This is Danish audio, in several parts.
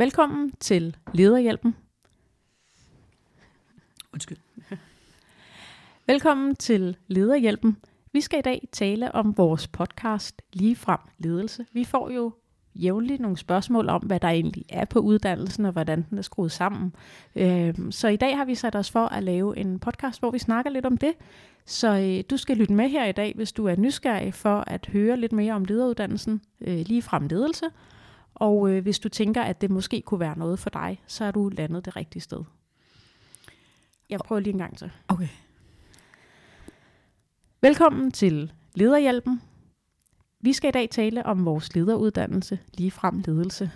Velkommen til Lederhjælpen. Undskyld. Velkommen til Lederhjælpen. Vi skal i dag tale om vores podcast Lige frem ledelse. Vi får jo jævnligt nogle spørgsmål om, hvad der egentlig er på uddannelsen, og hvordan den er skruet sammen. Øhm, så i dag har vi sat os for at lave en podcast, hvor vi snakker lidt om det. Så øh, du skal lytte med her i dag, hvis du er nysgerrig for at høre lidt mere om lederuddannelsen, øh, lige frem ledelse. Og øh, hvis du tænker, at det måske kunne være noget for dig, så er du landet det rigtige sted. Jeg prøver lige en gang til. Okay. Velkommen til Lederhjælpen. Vi skal i dag tale om vores lederuddannelse, lige frem ledelse.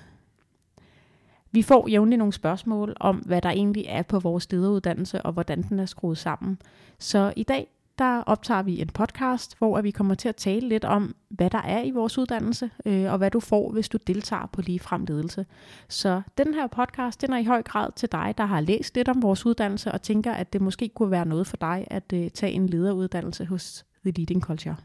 Vi får jævnligt nogle spørgsmål om, hvad der egentlig er på vores lederuddannelse, og hvordan den er skruet sammen. Så i dag der optager vi en podcast, hvor vi kommer til at tale lidt om, hvad der er i vores uddannelse, øh, og hvad du får, hvis du deltager på ligefrem ledelse. Så den her podcast, den er i høj grad til dig, der har læst lidt om vores uddannelse, og tænker, at det måske kunne være noget for dig at øh, tage en lederuddannelse hos The Leading Culture.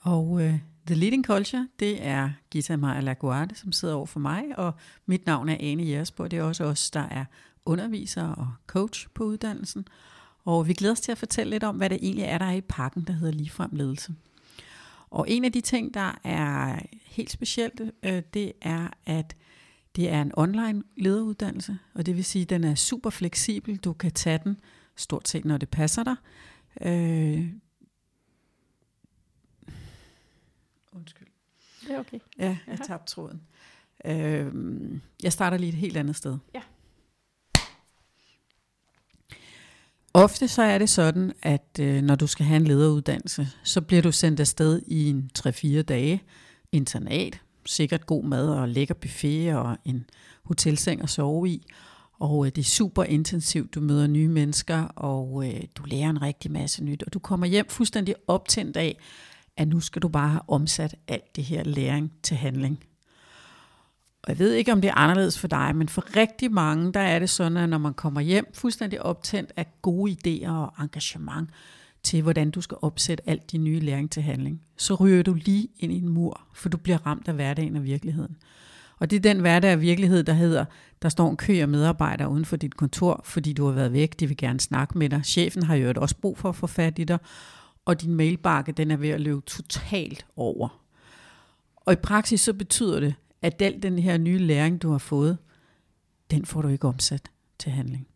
Og øh, The Leading Culture, det er Gita Maja Laguarde, som sidder over for mig, og mit navn er Ane Jersborg. Det er også os, der er underviser og coach på uddannelsen. Og vi glæder os til at fortælle lidt om, hvad det egentlig er, der er i pakken, der hedder ligefrem ledelse. Og en af de ting, der er helt specielt, øh, det er, at det er en online lederuddannelse, og det vil sige, at den er super fleksibel. Du kan tage den stort set, når det passer dig. Øh, undskyld. Det er okay. Ja, jeg tabte tråden. Øh, jeg starter lige et helt andet sted. Ja. Ofte så er det sådan, at øh, når du skal have en lederuddannelse, så bliver du sendt afsted i en 3-4 dage internat. Sikkert god mad og lækker buffet og en hotelseng at sove i. Og øh, det er super intensivt. Du møder nye mennesker, og øh, du lærer en rigtig masse nyt. Og du kommer hjem fuldstændig optændt af, at nu skal du bare have omsat alt det her læring til handling. Og jeg ved ikke, om det er anderledes for dig, men for rigtig mange, der er det sådan, at når man kommer hjem fuldstændig optændt af gode idéer og engagement til, hvordan du skal opsætte alt de nye læring til handling, så ryger du lige ind i en mur, for du bliver ramt af hverdagen og virkeligheden. Og det er den hverdag og virkelighed, der hedder, der står en kø af medarbejdere uden for dit kontor, fordi du har været væk, de vil gerne snakke med dig. Chefen har jo også brug for at få fat i dig, og din mailbakke, den er ved at løbe totalt over. Og i praksis så betyder det, at den, den her nye læring, du har fået, den får du ikke omsat til handling.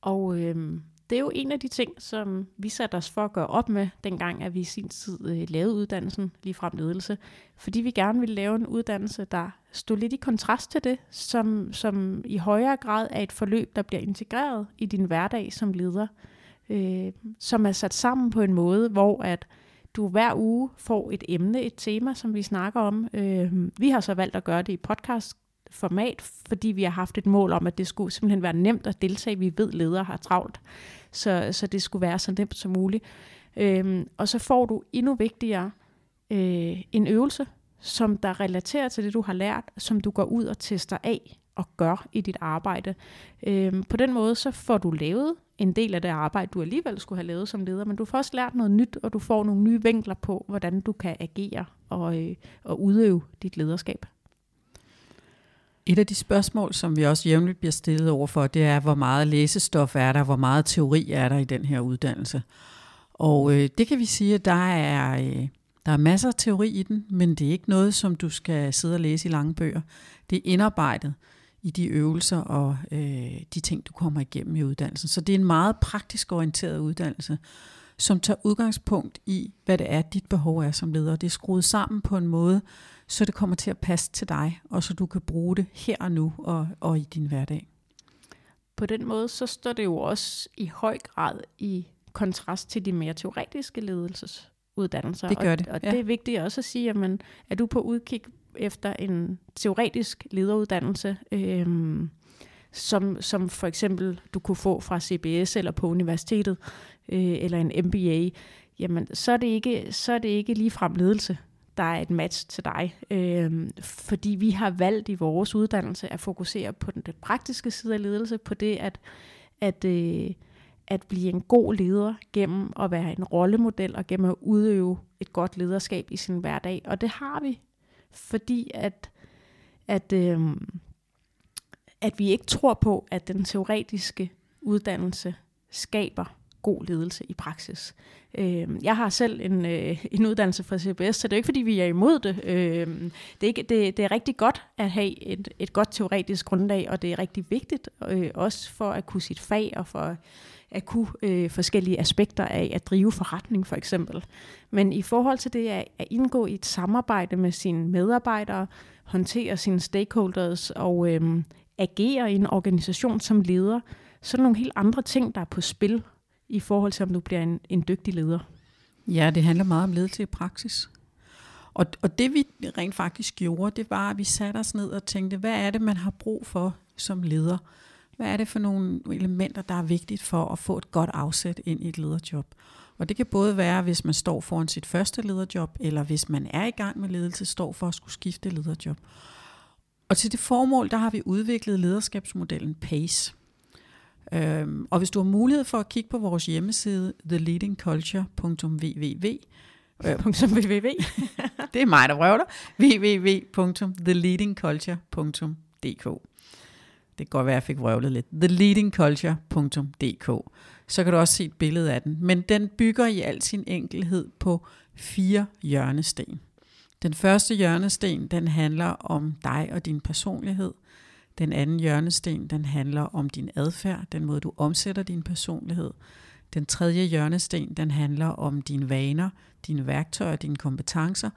Og øhm, det er jo en af de ting, som vi satte os for at gøre op med, dengang at vi i sin tid øh, lavede uddannelsen lige frem ledelse. Fordi vi gerne ville lave en uddannelse, der stod lidt i kontrast til det, som, som i højere grad er et forløb, der bliver integreret i din hverdag som leder. Øh, som er sat sammen på en måde, hvor at du hver uge får et emne, et tema, som vi snakker om. Øh, vi har så valgt at gøre det i podcast format, fordi vi har haft et mål om, at det skulle simpelthen være nemt at deltage. Vi ved, ledere har travlt, så, så det skulle være så nemt som muligt. Øhm, og så får du endnu vigtigere øh, en øvelse, som der relaterer til det, du har lært, som du går ud og tester af og gør i dit arbejde. Øhm, på den måde så får du lavet en del af det arbejde, du alligevel skulle have lavet som leder, men du får også lært noget nyt, og du får nogle nye vinkler på, hvordan du kan agere og, øh, og udøve dit lederskab. Et af de spørgsmål, som vi også jævnligt bliver stillet overfor, det er, hvor meget læsestof er der, hvor meget teori er der i den her uddannelse. Og øh, det kan vi sige, at der er, øh, der er masser af teori i den, men det er ikke noget, som du skal sidde og læse i lange bøger. Det er indarbejdet i de øvelser og øh, de ting, du kommer igennem i uddannelsen. Så det er en meget praktisk orienteret uddannelse, som tager udgangspunkt i, hvad det er, dit behov er som leder. Det er skruet sammen på en måde, så det kommer til at passe til dig, og så du kan bruge det her og nu og, og i din hverdag. På den måde, så står det jo også i høj grad i kontrast til de mere teoretiske ledelsesuddannelser. Det gør det, Og, og ja. det er vigtigt også at sige, at er du på udkig efter en teoretisk lederuddannelse, øhm, som, som for eksempel du kunne få fra CBS eller på universitetet, øh, eller en MBA, jamen så er det ikke, så er det ikke lige frem ledelse, der er et match til dig. Øh, fordi vi har valgt i vores uddannelse at fokusere på den, den praktiske side af ledelse, på det at, at, øh, at blive en god leder gennem at være en rollemodel og gennem at udøve et godt lederskab i sin hverdag. Og det har vi, fordi at at, øh, at vi ikke tror på, at den teoretiske uddannelse skaber god ledelse i praksis. Øh, jeg har selv en, øh, en uddannelse fra CBS, så det er ikke, fordi vi er imod det. Øh, det, er ikke, det, det er rigtig godt at have et, et godt teoretisk grundlag, og det er rigtig vigtigt, øh, også for at kunne sit fag og for at kunne øh, forskellige aspekter af at drive forretning for eksempel. Men i forhold til det at, at indgå i et samarbejde med sine medarbejdere, håndtere sine stakeholders og øh, agere i en organisation som leder, så er der nogle helt andre ting, der er på spil i forhold til, om du bliver en, en dygtig leder. Ja, det handler meget om ledelse i praksis. Og, og det vi rent faktisk gjorde, det var, at vi satte os ned og tænkte, hvad er det, man har brug for som leder? Hvad er det for nogle elementer, der er vigtigt for at få et godt afsæt ind i et lederjob? Og det kan både være, hvis man står foran sit første lederjob, eller hvis man er i gang med ledelse, står for at skulle skifte lederjob. Og til det formål, der har vi udviklet lederskabsmodellen PACE. Øhm, og hvis du har mulighed for at kigge på vores hjemmeside, theleadingculture.www, øh, det er mig, der røvler, www.theleadingculture.dk det kan godt være, at jeg fik vrøvlet lidt. theleadingculture.dk Så kan du også se et billede af den. Men den bygger i al sin enkelhed på fire hjørnesten. Den første hjørnesten, den handler om dig og din personlighed. Den anden hjørnesten, den handler om din adfærd, den måde du omsætter din personlighed. Den tredje hjørnesten, den handler om dine vaner, dine værktøjer, dine kompetencer.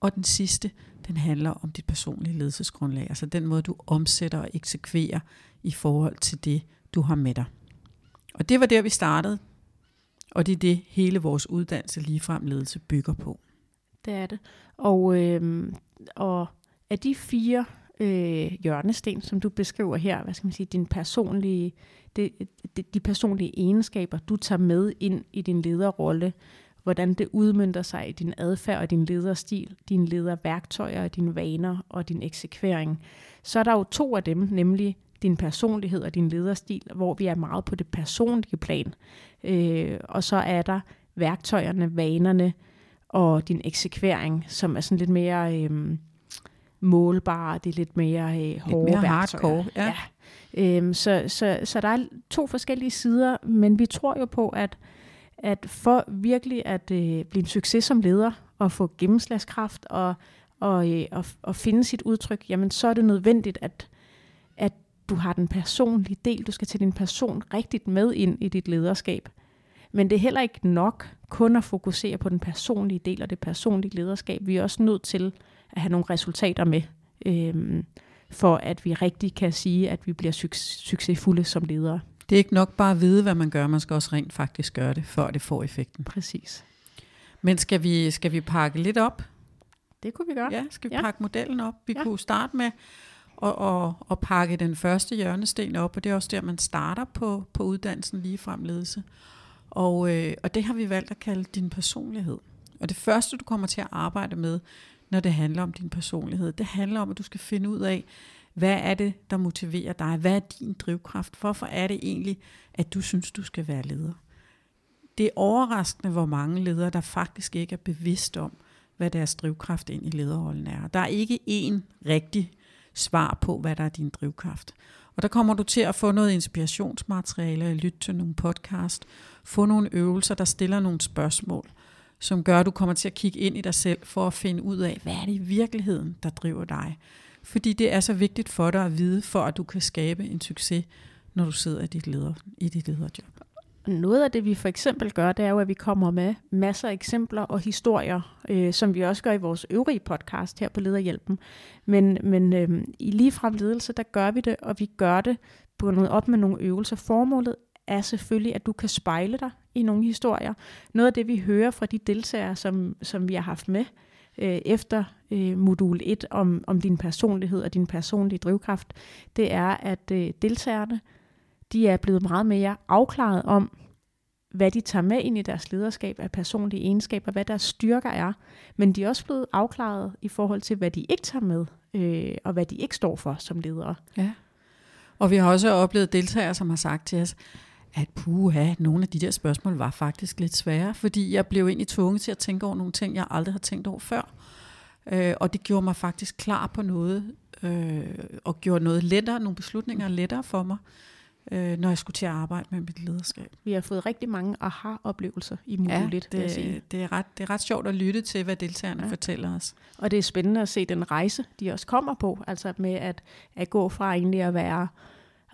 Og den sidste, den handler om dit personlige ledelsesgrundlag, altså den måde, du omsætter og eksekverer i forhold til det, du har med dig. Og det var der, vi startede, og det er det, hele vores uddannelse ligefrem ledelse bygger på. Det er det. Og, øh, og af de fire øh, hjørnesten, som du beskriver her, hvad skal man sige, din personlige, de, det, de personlige egenskaber, du tager med ind i din lederrolle, hvordan det udmyndter sig i din adfærd og din lederstil, dine lederværktøjer, dine vaner og din eksekvering, så er der jo to af dem, nemlig din personlighed og din lederstil, hvor vi er meget på det personlige plan. Øh, og så er der værktøjerne, vanerne og din eksekvering, som er sådan lidt mere øh, målbare, det er lidt mere øh, hårde lidt mere værktøjer. hardcore, ja. ja. Øh, så, så, så der er to forskellige sider, men vi tror jo på, at at for virkelig at øh, blive en succes som leder og få gennemslagskraft og, og, øh, og, og finde sit udtryk, jamen så er det nødvendigt, at, at du har den personlige del, du skal tage din person rigtigt med ind i dit lederskab. Men det er heller ikke nok kun at fokusere på den personlige del og det personlige lederskab. Vi er også nødt til at have nogle resultater med, øhm, for at vi rigtig kan sige, at vi bliver succesfulde som ledere. Det er ikke nok bare at vide, hvad man gør, man skal også rent faktisk gøre det, før det får effekten. Præcis. Men skal vi, skal vi pakke lidt op? Det kunne vi gøre. Ja, skal vi ja. pakke modellen op? Vi ja. kunne starte med at, at, at pakke den første hjørnesten op, og det er også der, man starter på, på uddannelsen lige frem ledelse. Og, øh, og det har vi valgt at kalde din personlighed. Og det første, du kommer til at arbejde med, når det handler om din personlighed, det handler om, at du skal finde ud af, hvad er det, der motiverer dig? Hvad er din drivkraft? Hvorfor er det egentlig, at du synes, du skal være leder? Det er overraskende, hvor mange ledere, der faktisk ikke er bevidst om, hvad deres drivkraft ind i lederrollen er. Der er ikke én rigtig svar på, hvad der er din drivkraft. Og der kommer du til at få noget inspirationsmateriale, lytte til nogle podcast, få nogle øvelser, der stiller nogle spørgsmål, som gør, at du kommer til at kigge ind i dig selv for at finde ud af, hvad er det i virkeligheden, der driver dig? Fordi det er så vigtigt for dig at vide, for at du kan skabe en succes, når du sidder i dit, leder, i dit lederjob. Noget af det, vi for eksempel gør, det er jo, at vi kommer med masser af eksempler og historier, øh, som vi også gør i vores øvrige podcast her på Lederhjælpen. Men, men øh, i ligefrem ledelse, der gør vi det, og vi gør det bundet op med nogle øvelser. Formålet er selvfølgelig, at du kan spejle dig i nogle historier. Noget af det, vi hører fra de deltagere, som, som vi har haft med, øh, efter øh, modul 1 om, om din personlighed og din personlige drivkraft, det er, at øh, deltagerne de er blevet meget mere afklaret om, hvad de tager med ind i deres lederskab af personlige egenskaber, hvad deres styrker er, men de er også blevet afklaret i forhold til, hvad de ikke tager med, øh, og hvad de ikke står for som ledere. Ja. Og vi har også oplevet deltagere, som har sagt til os, at puha, nogle af de der spørgsmål var faktisk lidt svære, fordi jeg blev egentlig tvunget til at tænke over nogle ting, jeg aldrig har tænkt over før. Øh, og det gjorde mig faktisk klar på noget, øh, og gjorde noget lettere, nogle beslutninger lettere for mig, øh, når jeg skulle til at arbejde med mit lederskab. Vi har fået rigtig mange aha-oplevelser i modul ja, 1, det, sige. det, er ret, det er ret sjovt at lytte til, hvad deltagerne ja. fortæller os. Og det er spændende at se den rejse, de også kommer på, altså med at, at gå fra egentlig at være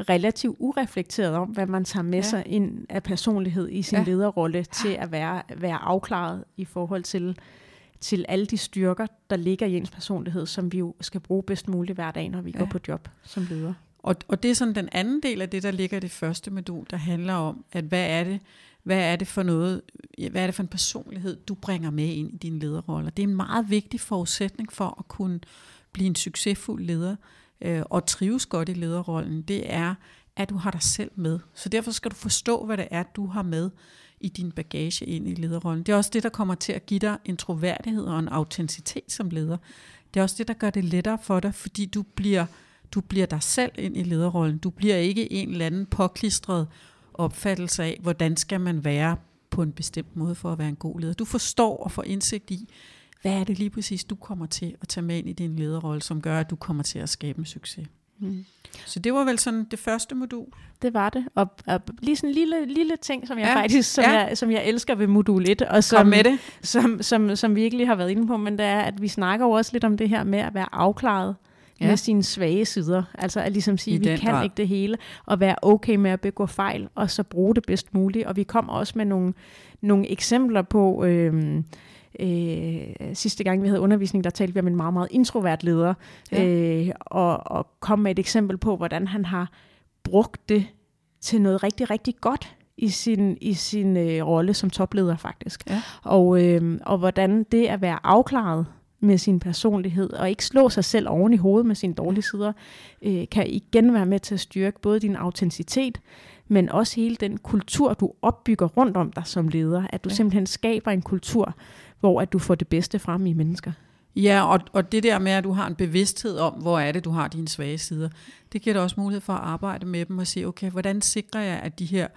relativt ureflekteret om, hvad man tager med ja. sig ind af personlighed i sin ja. lederrolle, til at være, være afklaret i forhold til, til alle de styrker, der ligger i ens personlighed, som vi jo skal bruge bedst muligt hver dag, når vi ja. går på job som leder. Og, og det er sådan den anden del af det, der ligger i det første modul, der handler om, at hvad er det, hvad er det for noget, hvad er det for en personlighed, du bringer med ind i din lederrolle. Det er en meget vigtig forudsætning for at kunne blive en succesfuld leder øh, og trives godt i lederrollen. Det er, at du har dig selv med. Så derfor skal du forstå, hvad det er, du har med i din bagage ind i lederrollen. Det er også det, der kommer til at give dig en troværdighed og en autenticitet som leder. Det er også det, der gør det lettere for dig, fordi du bliver du bliver dig selv ind i lederrollen. Du bliver ikke en eller anden påklistret opfattelse af, hvordan skal man være på en bestemt måde for at være en god leder. Du forstår og får indsigt i, hvad er det lige præcis, du kommer til at tage med ind i din lederrolle, som gør, at du kommer til at skabe en succes. Mm. Så det var vel sådan det første modul. Det var det. Og, og lige sådan en lille, lille ting, som jeg ja. faktisk, som, ja. jeg, som jeg elsker ved modul 1, og som, med det. Som, som, som vi ikke lige har været inde på, men det er, at vi snakker jo også lidt om det her med at være afklaret ja. med sine svage sider. Altså at ligesom sige, I vi kan grad. ikke det hele, og være okay med at begå fejl, og så bruge det bedst muligt. Og vi kommer også med nogle, nogle eksempler på... Øh, Øh, sidste gang vi havde undervisning, der talte vi om en meget, meget introvert leder, ja. øh, og, og kom med et eksempel på, hvordan han har brugt det til noget rigtig, rigtig godt i sin, i sin øh, rolle som topleder faktisk. Ja. Og, øh, og hvordan det at være afklaret med sin personlighed, og ikke slå sig selv oven i hovedet med sine dårlige sider, øh, kan igen være med til at styrke både din autenticitet, men også hele den kultur, du opbygger rundt om dig som leder. At du ja. simpelthen skaber en kultur, hvor at du får det bedste frem i mennesker. Ja, og, og det der med, at du har en bevidsthed om, hvor er det, du har dine svage sider, det giver dig også mulighed for at arbejde med dem og sige, okay, hvordan sikrer jeg, at de her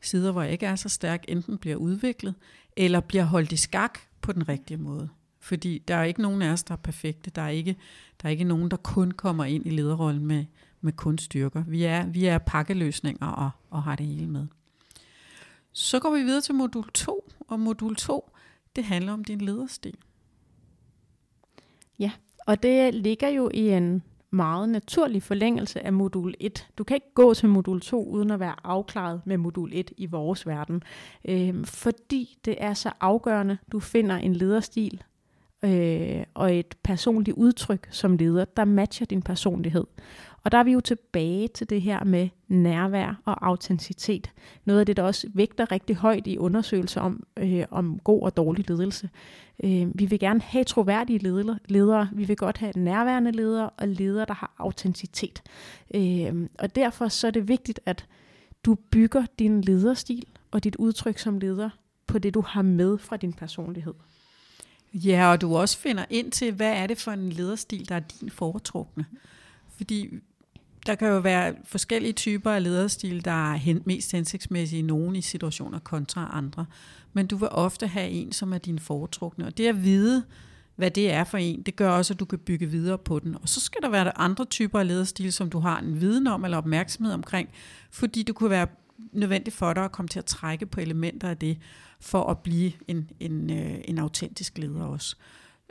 sider, hvor jeg ikke er så stærk, enten bliver udviklet, eller bliver holdt i skak på den rigtige måde. Fordi der er ikke nogen af os, der er perfekte. Der er ikke, der er ikke nogen, der kun kommer ind i lederrollen med, med kun styrker. Vi er, vi er pakkeløsninger og, og har det hele med. Så går vi videre til modul 2, og modul 2, det handler om din lederstil. Ja, og det ligger jo i en meget naturlig forlængelse af modul 1. Du kan ikke gå til modul 2 uden at være afklaret med modul 1 i vores verden, øh, fordi det er så afgørende, du finder en lederstil, øh, og et personligt udtryk som leder, der matcher din personlighed. Og der er vi jo tilbage til det her med nærvær og autenticitet. Noget af det, der også vægter rigtig højt i undersøgelser om, øh, om god og dårlig ledelse. Øh, vi vil gerne have troværdige ledere, ledere. Vi vil godt have nærværende ledere og ledere, der har autenticitet. Øh, og derfor så er det vigtigt, at du bygger din lederstil og dit udtryk som leder på det, du har med fra din personlighed. Ja, og du også finder ind til, hvad er det for en lederstil, der er din foretrukne. Fordi der kan jo være forskellige typer af lederstil, der er hen, mest hensigtsmæssige i nogle i situationer kontra andre. Men du vil ofte have en, som er din foretrukne. Og det at vide, hvad det er for en, det gør også, at du kan bygge videre på den. Og så skal der være andre typer af lederstil, som du har en viden om eller opmærksomhed omkring, fordi det kunne være nødvendigt for dig at komme til at trække på elementer af det, for at blive en, en, øh, en autentisk leder også.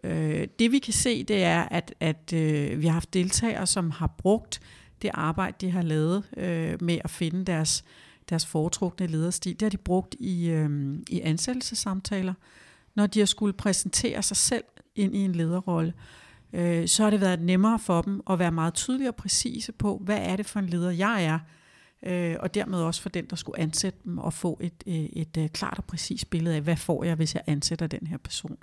Øh, det vi kan se, det er, at, at øh, vi har haft deltagere, som har brugt det arbejde, de har lavet øh, med at finde deres, deres foretrukne lederstil. Det har de brugt i, øh, i ansættelsessamtaler, når de har skulle præsentere sig selv ind i en lederrolle. Øh, så har det været nemmere for dem at være meget tydelige og præcise på, hvad er det for en leder, jeg er, øh, og dermed også for den, der skulle ansætte dem, og få et, øh, et, et, klart og præcist billede af, hvad får jeg, hvis jeg ansætter den her person.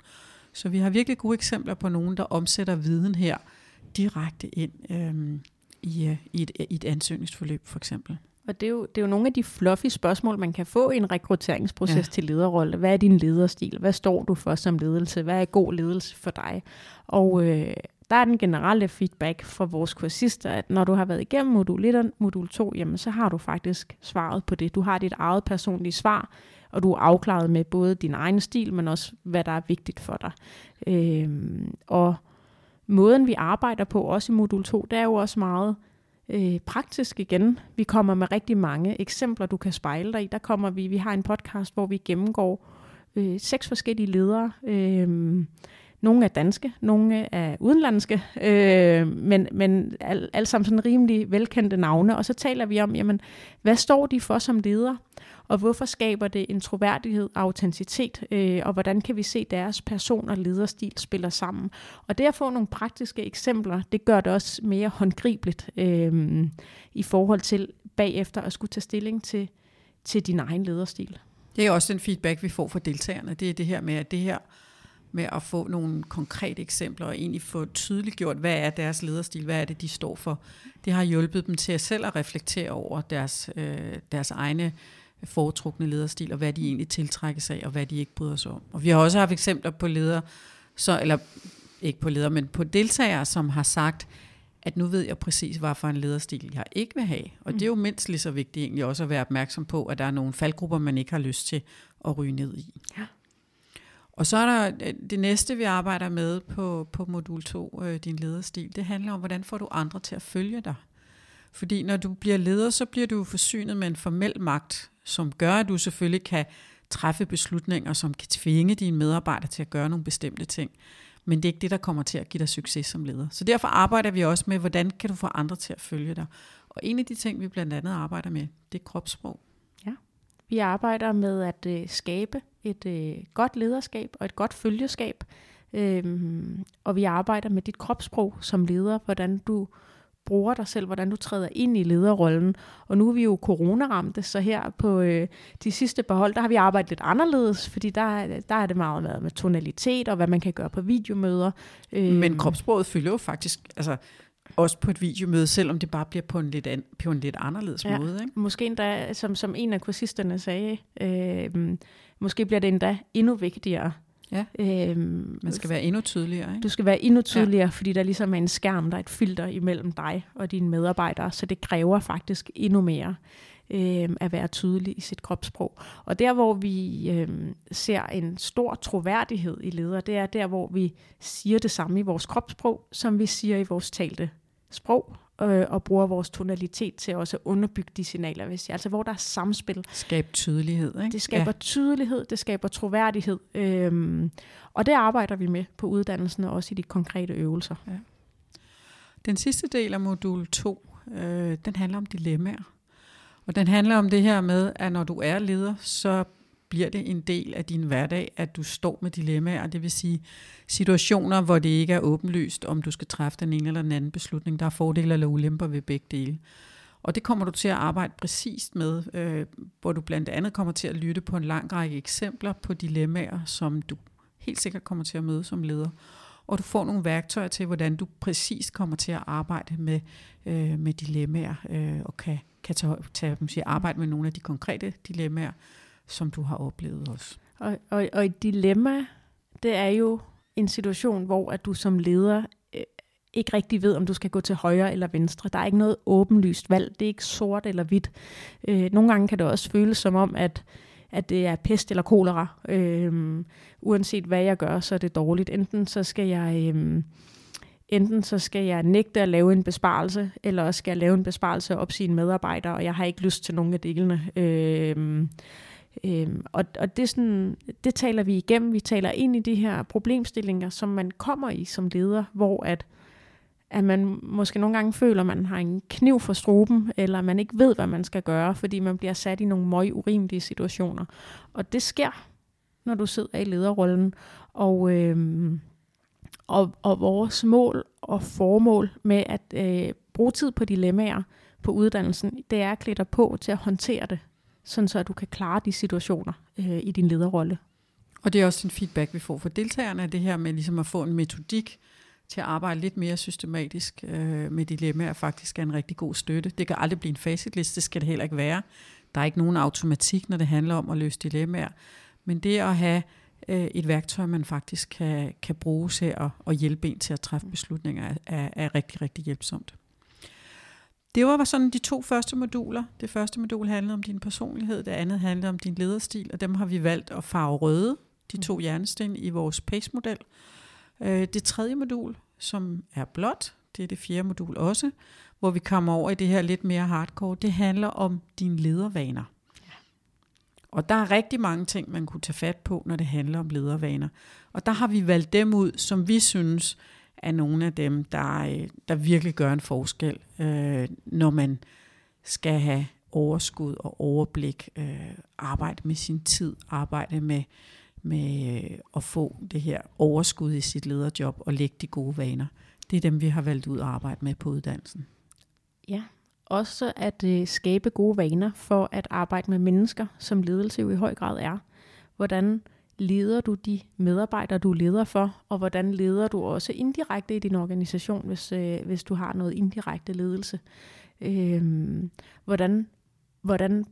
Så vi har virkelig gode eksempler på nogen, der omsætter viden her direkte ind øh, i, øh, i, et, i et ansøgningsforløb for eksempel. Og det er, jo, det er jo nogle af de fluffy spørgsmål, man kan få i en rekrutteringsproces ja. til lederrolle. Hvad er din lederstil? Hvad står du for som ledelse? Hvad er god ledelse for dig? Og øh, der er den generelle feedback fra vores kursister, at når du har været igennem modul 1 og modul 2, jamen så har du faktisk svaret på det. Du har dit eget personlige svar, og du er afklaret med både din egen stil, men også hvad der er vigtigt for dig. Øhm, og måden, vi arbejder på, også i modul 2, det er jo også meget øh, praktisk igen. Vi kommer med rigtig mange eksempler, du kan spejle dig i. Der kommer vi, vi har en podcast, hvor vi gennemgår øh, seks forskellige ledere. Øh, nogle er danske, nogle er udenlandske, øh, men, men alle al sammen sådan rimelig velkendte navne. Og så taler vi om, jamen, hvad står de for som ledere? Og hvorfor skaber det en troværdighed og autenticitet? Øh, og hvordan kan vi se deres person og lederstil spiller sammen? Og det at få nogle praktiske eksempler, det gør det også mere håndgribeligt øh, i forhold til bagefter at skulle tage stilling til, til din egen lederstil. Det er også den feedback, vi får fra deltagerne. Det er det her med, at det her med at få nogle konkrete eksempler og egentlig få tydeliggjort, hvad er deres lederstil, hvad er det, de står for. Det har hjulpet dem til at selv at reflektere over deres, øh, deres egne foretrukne lederstil, og hvad de egentlig tiltrækker sig og hvad de ikke bryder sig om. Og vi har også haft eksempler på ledere, så, eller ikke på ledere, men på deltagere, som har sagt, at nu ved jeg præcis, hvad for en lederstil jeg ikke vil have. Og det er jo mindst lige så vigtigt egentlig også at være opmærksom på, at der er nogle faldgrupper, man ikke har lyst til at ryge ned i. Ja. Og så er der øh, det næste, vi arbejder med på, på modul 2, øh, din lederstil, det handler om, hvordan får du andre til at følge dig. Fordi når du bliver leder, så bliver du forsynet med en formel magt, som gør, at du selvfølgelig kan træffe beslutninger, som kan tvinge dine medarbejdere til at gøre nogle bestemte ting. Men det er ikke det, der kommer til at give dig succes som leder. Så derfor arbejder vi også med, hvordan kan du få andre til at følge dig. Og en af de ting, vi blandt andet arbejder med, det er kropssprog. Ja, vi arbejder med at øh, skabe et øh, godt lederskab og et godt følgeskab. Øhm, og vi arbejder med dit kropssprog som leder, hvordan du bruger dig selv, hvordan du træder ind i lederrollen. Og nu er vi jo coronaramte, så her på øh, de sidste behold, der har vi arbejdet lidt anderledes, fordi der, der er det meget med, med tonalitet og hvad man kan gøre på videomøder. Øh, Men kropssproget fylder jo faktisk, altså også på et videomøde, selvom det bare bliver på en lidt, an, på en lidt anderledes ja, måde. Ikke? Måske endda, som, som en af kursisterne sagde, øh, måske bliver det endda endnu vigtigere. Ja. Øhm, Man skal være endnu tydeligere. Ikke? Du skal være endnu tydeligere, ja. fordi der ligesom er en skærm, der er et filter imellem dig og dine medarbejdere, så det kræver faktisk endnu mere øh, at være tydelig i sit kropssprog. Og der, hvor vi øh, ser en stor troværdighed i ledere, det er der, hvor vi siger det samme i vores kropssprog, som vi siger i vores talte sprog, øh, og bruger vores tonalitet til også at underbygge de signaler, hvis jeg, altså hvor der er samspil. Skab tydelighed, ikke? Det skaber ja. tydelighed, det skaber troværdighed, øhm, og det arbejder vi med på uddannelsen og også i de konkrete øvelser. Ja. Den sidste del af modul 2, øh, den handler om dilemmaer. Og den handler om det her med, at når du er leder, så bliver det en del af din hverdag, at du står med dilemmaer, det vil sige situationer, hvor det ikke er åbenlyst, om du skal træffe den ene eller den anden beslutning. Der er fordele eller ulemper ved begge dele. Og det kommer du til at arbejde præcist med, øh, hvor du blandt andet kommer til at lytte på en lang række eksempler på dilemmaer, som du helt sikkert kommer til at møde som leder. Og du får nogle værktøjer til, hvordan du præcis kommer til at arbejde med, øh, med dilemmaer, øh, og kan, kan tage, tage, sige, arbejde med nogle af de konkrete dilemmaer, som du har oplevet også. Og, og, og et dilemma, det er jo en situation, hvor at du som leder øh, ikke rigtig ved, om du skal gå til højre eller venstre. Der er ikke noget åbenlyst valg. Det er ikke sort eller hvidt. Øh, nogle gange kan det også føles som om, at, at det er pest eller kolera. Øhm, uanset hvad jeg gør, så er det dårligt. Enten så skal jeg... øhm, enten så skal jeg nægte at lave en besparelse, eller også skal jeg lave en besparelse og opsige en medarbejder, og jeg har ikke lyst til nogen af delene. Øhm, Øhm, og og det, sådan, det taler vi igennem. Vi taler ind i de her problemstillinger, som man kommer i som leder, hvor at, at man måske nogle gange føler, at man har en kniv for struben, eller man ikke ved, hvad man skal gøre, fordi man bliver sat i nogle møg urimelige situationer. Og det sker, når du sidder i lederrollen. Og, øhm, og, og vores mål og formål med at øh, bruge tid på dilemmaer på uddannelsen, det er at klæde dig på til at håndtere det sådan så at du kan klare de situationer øh, i din lederrolle. Og det er også en feedback, vi får fra deltagerne, det her med ligesom at få en metodik til at arbejde lidt mere systematisk øh, med dilemmaer, faktisk er en rigtig god støtte. Det kan aldrig blive en facitliste, det skal det heller ikke være. Der er ikke nogen automatik, når det handler om at løse dilemmaer. Men det at have øh, et værktøj, man faktisk kan, kan bruge til at, at hjælpe en til at træffe beslutninger, er, er rigtig, rigtig hjælpsomt. Det var sådan de to første moduler. Det første modul handlede om din personlighed, det andet handlede om din lederstil, og dem har vi valgt at farve røde, de to mm. hjernesten i vores PACE-model. Øh, det tredje modul, som er blåt. Det er det fjerde modul også, hvor vi kommer over i det her lidt mere hardcore. Det handler om dine ledervaner. Og der er rigtig mange ting, man kunne tage fat på, når det handler om ledervaner. Og der har vi valgt dem ud, som vi synes er nogle af dem, der, øh, der virkelig gør en forskel, øh, når man skal have overskud og overblik, øh, arbejde med sin tid, arbejde med, med øh, at få det her overskud i sit lederjob og lægge de gode vaner. Det er dem, vi har valgt ud at arbejde med på uddannelsen. Ja, også at øh, skabe gode vaner for at arbejde med mennesker, som ledelse jo i høj grad er. Hvordan leder du de medarbejdere, du leder for, og hvordan leder du også indirekte i din organisation, hvis, øh, hvis du har noget indirekte ledelse. Øh, hvordan, hvordan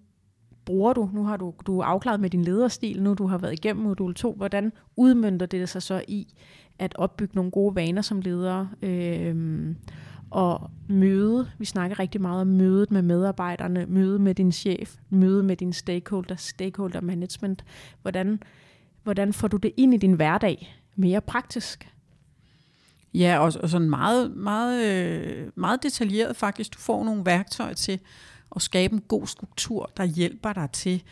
bruger du, nu har du, du er afklaret med din lederstil, nu du har været igennem modul 2, hvordan udmyndter det sig så i at opbygge nogle gode vaner som leder, øh, og møde, vi snakker rigtig meget om mødet med medarbejderne, møde med din chef, møde med din stakeholder, stakeholder management. Hvordan, hvordan får du det ind i din hverdag mere praktisk? Ja, og, og sådan meget, meget, øh, meget detaljeret faktisk. Du får nogle værktøjer til at skabe en god struktur, der hjælper dig til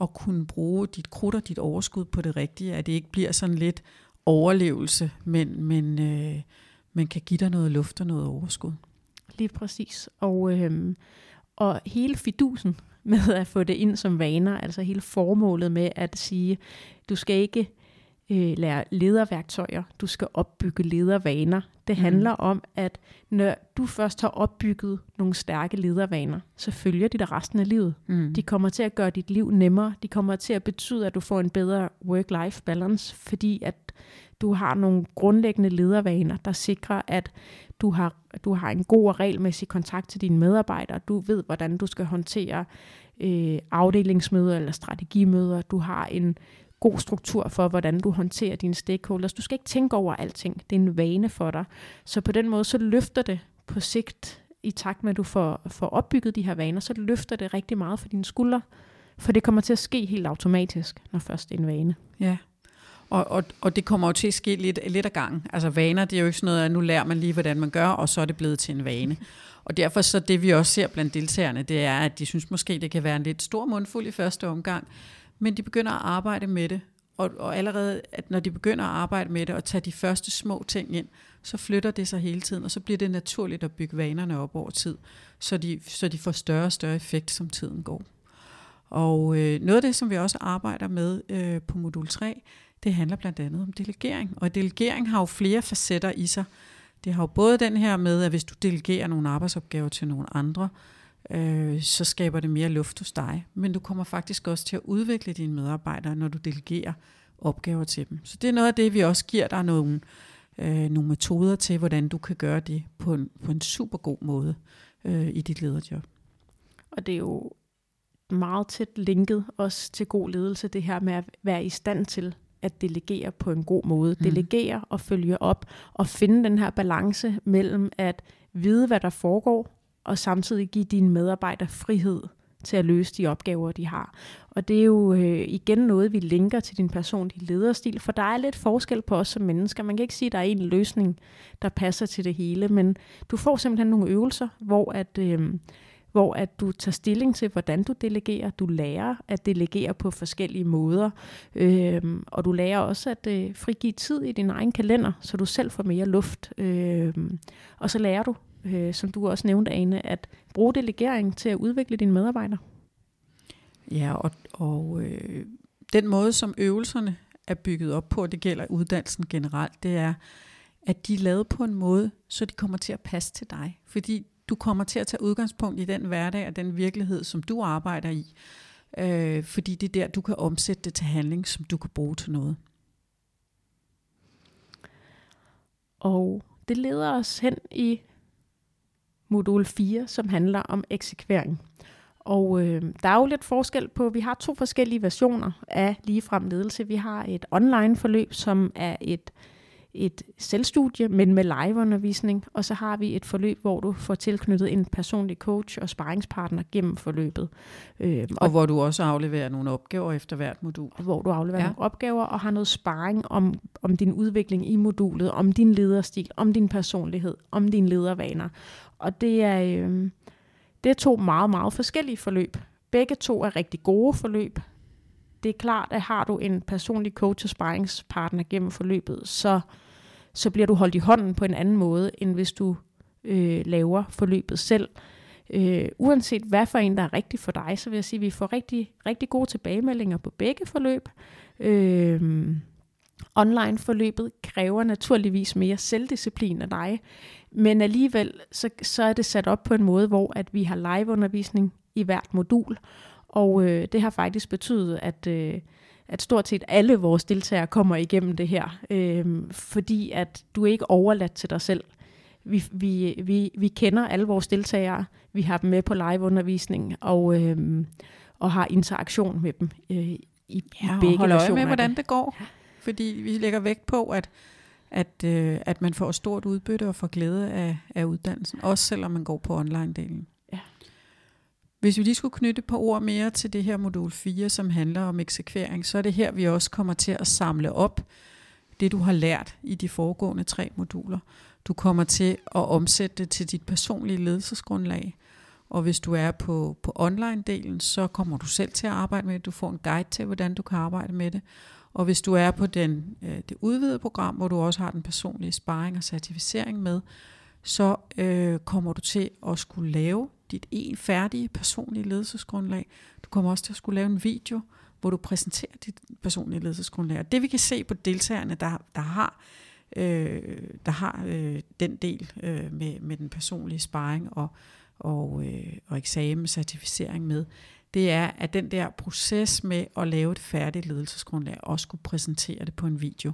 at kunne bruge dit krudt og dit overskud på det rigtige, at det ikke bliver sådan lidt overlevelse, men, men, øh, men kan give dig noget luft og noget overskud. Lige præcis. Og, øhm, og hele fidusen med at få det ind som vaner, altså hele formålet med at sige, du skal ikke øh, lære lederværktøjer, du skal opbygge ledervaner. Det mm. handler om, at når du først har opbygget nogle stærke ledervaner, så følger de dig resten af livet. Mm. De kommer til at gøre dit liv nemmere. De kommer til at betyde, at du får en bedre work-life balance, fordi at du har nogle grundlæggende ledervaner, der sikrer, at du har, du har en god og regelmæssig kontakt til dine medarbejdere. Du ved, hvordan du skal håndtere øh, afdelingsmøder eller strategimøder. Du har en god struktur for, hvordan du håndterer dine stakeholders. Du skal ikke tænke over alting. Det er en vane for dig. Så på den måde, så løfter det på sigt, i takt med, at du får, får opbygget de her vaner, så løfter det rigtig meget for dine skuldre. For det kommer til at ske helt automatisk, når først det er en vane. Ja, og, og, og det kommer jo til at ske lidt, lidt ad gangen. Altså vaner, det er jo ikke sådan noget, at nu lærer man lige, hvordan man gør, og så er det blevet til en vane. Og derfor så det, vi også ser blandt deltagerne, det er, at de synes måske, det kan være en lidt stor mundfuld i første omgang, men de begynder at arbejde med det. Og, og allerede, at når de begynder at arbejde med det og tage de første små ting ind, så flytter det sig hele tiden, og så bliver det naturligt at bygge vanerne op over tid, så de, så de får større og større effekt, som tiden går. Og øh, noget af det, som vi også arbejder med øh, på modul 3, det handler blandt andet om delegering. Og delegering har jo flere facetter i sig. Det har jo både den her med, at hvis du delegerer nogle arbejdsopgaver til nogle andre, øh, så skaber det mere luft hos dig. Men du kommer faktisk også til at udvikle dine medarbejdere, når du delegerer opgaver til dem. Så det er noget af det, vi også giver dig nogle, øh, nogle metoder til, hvordan du kan gøre det på en, på en super god måde øh, i dit lederjob. Og det er jo meget tæt linket også til god ledelse, det her med at være i stand til at delegere på en god måde. Mm. Delegere og følge op og finde den her balance mellem at vide, hvad der foregår, og samtidig give dine medarbejdere frihed til at løse de opgaver, de har. Og det er jo øh, igen noget, vi linker til din personlige lederstil, for der er lidt forskel på os som mennesker. Man kan ikke sige, at der er en løsning, der passer til det hele, men du får simpelthen nogle øvelser, hvor at... Øh, hvor at du tager stilling til, hvordan du delegerer. Du lærer at delegere på forskellige måder, øhm, og du lærer også at øh, frigive tid i din egen kalender, så du selv får mere luft. Øhm, og så lærer du, øh, som du også nævnte, Ane, at bruge delegering til at udvikle dine medarbejdere. Ja, og, og øh, den måde, som øvelserne er bygget op på, det gælder uddannelsen generelt, det er, at de er lavet på en måde, så de kommer til at passe til dig. Fordi du kommer til at tage udgangspunkt i den hverdag og den virkelighed, som du arbejder i. Øh, fordi det er der, du kan omsætte det til handling, som du kan bruge til noget. Og det leder os hen i modul 4, som handler om eksekvering. Og øh, der er jo lidt forskel på, vi har to forskellige versioner af ligefrem ledelse. Vi har et online forløb, som er et et selvstudie, men med liveundervisning, og så har vi et forløb, hvor du får tilknyttet en personlig coach og sparringspartner gennem forløbet. Øh, og, og hvor du også afleverer nogle opgaver efter hvert modul. Hvor du afleverer ja. nogle opgaver og har noget sparring om, om din udvikling i modulet, om din lederstil, om din personlighed, om dine ledervaner. Og det er, øh, det er to meget, meget forskellige forløb. Begge to er rigtig gode forløb, det er klart, at har du en personlig coach og sparringspartner gennem forløbet, så, så bliver du holdt i hånden på en anden måde, end hvis du øh, laver forløbet selv. Øh, uanset hvad for en, der er rigtig for dig, så vil jeg sige, at vi får rigtig, rigtig gode tilbagemeldinger på begge forløb. Øh, Online-forløbet kræver naturligvis mere selvdisciplin af dig, men alligevel så, så er det sat op på en måde, hvor at vi har live-undervisning i hvert modul, og øh, det har faktisk betydet, at, øh, at stort set alle vores deltagere kommer igennem det her, øh, fordi at du er ikke overladt til dig selv. Vi, vi, vi, vi kender alle vores deltagere, vi har dem med på liveundervisning, og, øh, og har interaktion med dem øh, i, ja, i begge og øje med, hvordan det går. Fordi vi lægger vægt på, at, at, øh, at man får stort udbytte og får glæde af, af uddannelsen, også selvom man går på online-delen. Hvis vi lige skulle knytte et par ord mere til det her modul 4, som handler om eksekvering, så er det her, vi også kommer til at samle op det, du har lært i de foregående tre moduler. Du kommer til at omsætte det til dit personlige ledelsesgrundlag. Og hvis du er på, på online-delen, så kommer du selv til at arbejde med det. Du får en guide til, hvordan du kan arbejde med det. Og hvis du er på den, øh, det udvidede program, hvor du også har den personlige sparring og certificering med, så øh, kommer du til at skulle lave dit en færdige personlige ledelsesgrundlag. Du kommer også til at skulle lave en video, hvor du præsenterer dit personlige ledelsesgrundlag. Og det vi kan se på deltagerne, der, der har, øh, der har øh, den del øh, med, med den personlige sparring og, og, øh, og eksamen, certificering med, det er, at den der proces med at lave et færdigt ledelsesgrundlag, og skulle præsentere det på en video,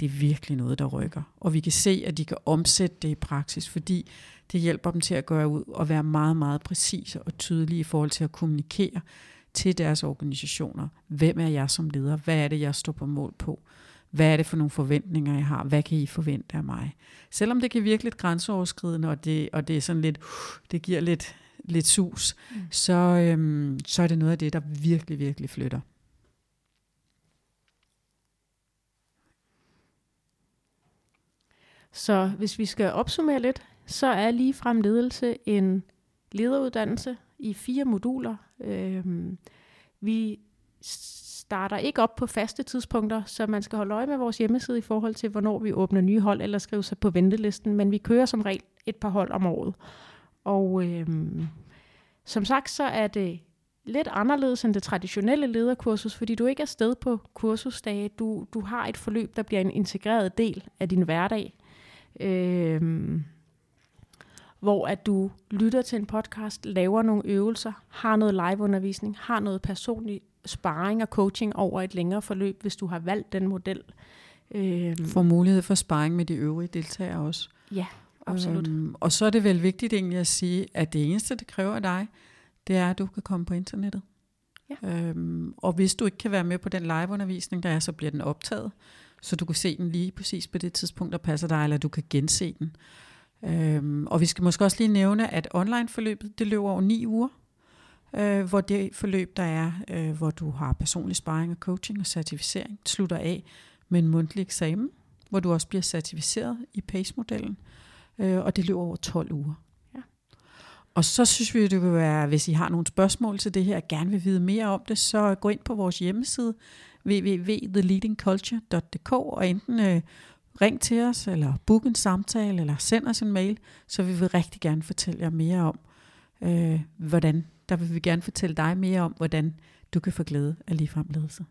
det er virkelig noget, der rykker. Og vi kan se, at de kan omsætte det i praksis, fordi det hjælper dem til at gøre ud og være meget, meget præcise og tydelige i forhold til at kommunikere til deres organisationer. Hvem er jeg som leder? Hvad er det, jeg står på mål på? Hvad er det for nogle forventninger, jeg har? Hvad kan I forvente af mig? Selvom det kan virke lidt grænseoverskridende, og det, og det er sådan lidt, det giver lidt, lidt sus, mm. så, øhm, så er det noget af det, der virkelig, virkelig flytter. Så hvis vi skal opsummere lidt, så er lige frem ledelse en lederuddannelse i fire moduler. Øhm, vi starter ikke op på faste tidspunkter, så man skal holde øje med vores hjemmeside i forhold til, hvornår vi åbner nye hold eller skriver sig på ventelisten, men vi kører som regel et par hold om året. Og øhm, som sagt, så er det lidt anderledes end det traditionelle lederkursus, fordi du ikke er sted på kursusdage. Du, du har et forløb, der bliver en integreret del af din hverdag. Øhm, hvor at du lytter til en podcast, laver nogle øvelser, har noget liveundervisning, har noget personlig sparring og coaching over et længere forløb, hvis du har valgt den model. Øhm. Får mulighed for sparring med de øvrige deltagere også. Ja, absolut. Øhm, og så er det vel vigtigt egentlig at sige, at det eneste, det kræver af dig, det er, at du kan komme på internettet. Ja. Øhm, og hvis du ikke kan være med på den liveundervisning, der er, så bliver den optaget, så du kan se den lige præcis på det tidspunkt, der passer dig, eller du kan gense den. Øhm, og vi skal måske også lige nævne, at online-forløbet, det løber over ni uger, øh, hvor det forløb, der er, øh, hvor du har personlig sparring og coaching og certificering, slutter af med en mundtlig eksamen, hvor du også bliver certificeret i PACE-modellen, øh, og det løber over 12 uger. Ja. Og så synes vi, det kan være, hvis I har nogle spørgsmål til det her, og gerne vil vide mere om det, så gå ind på vores hjemmeside, www.theleadingculture.dk, og enten øh, ring til os, eller book en samtale, eller send os en mail, så vi vil rigtig gerne fortælle jer mere om, øh, hvordan, der vil vi gerne fortælle dig mere om, hvordan du kan få glæde af ligefrem ledelse.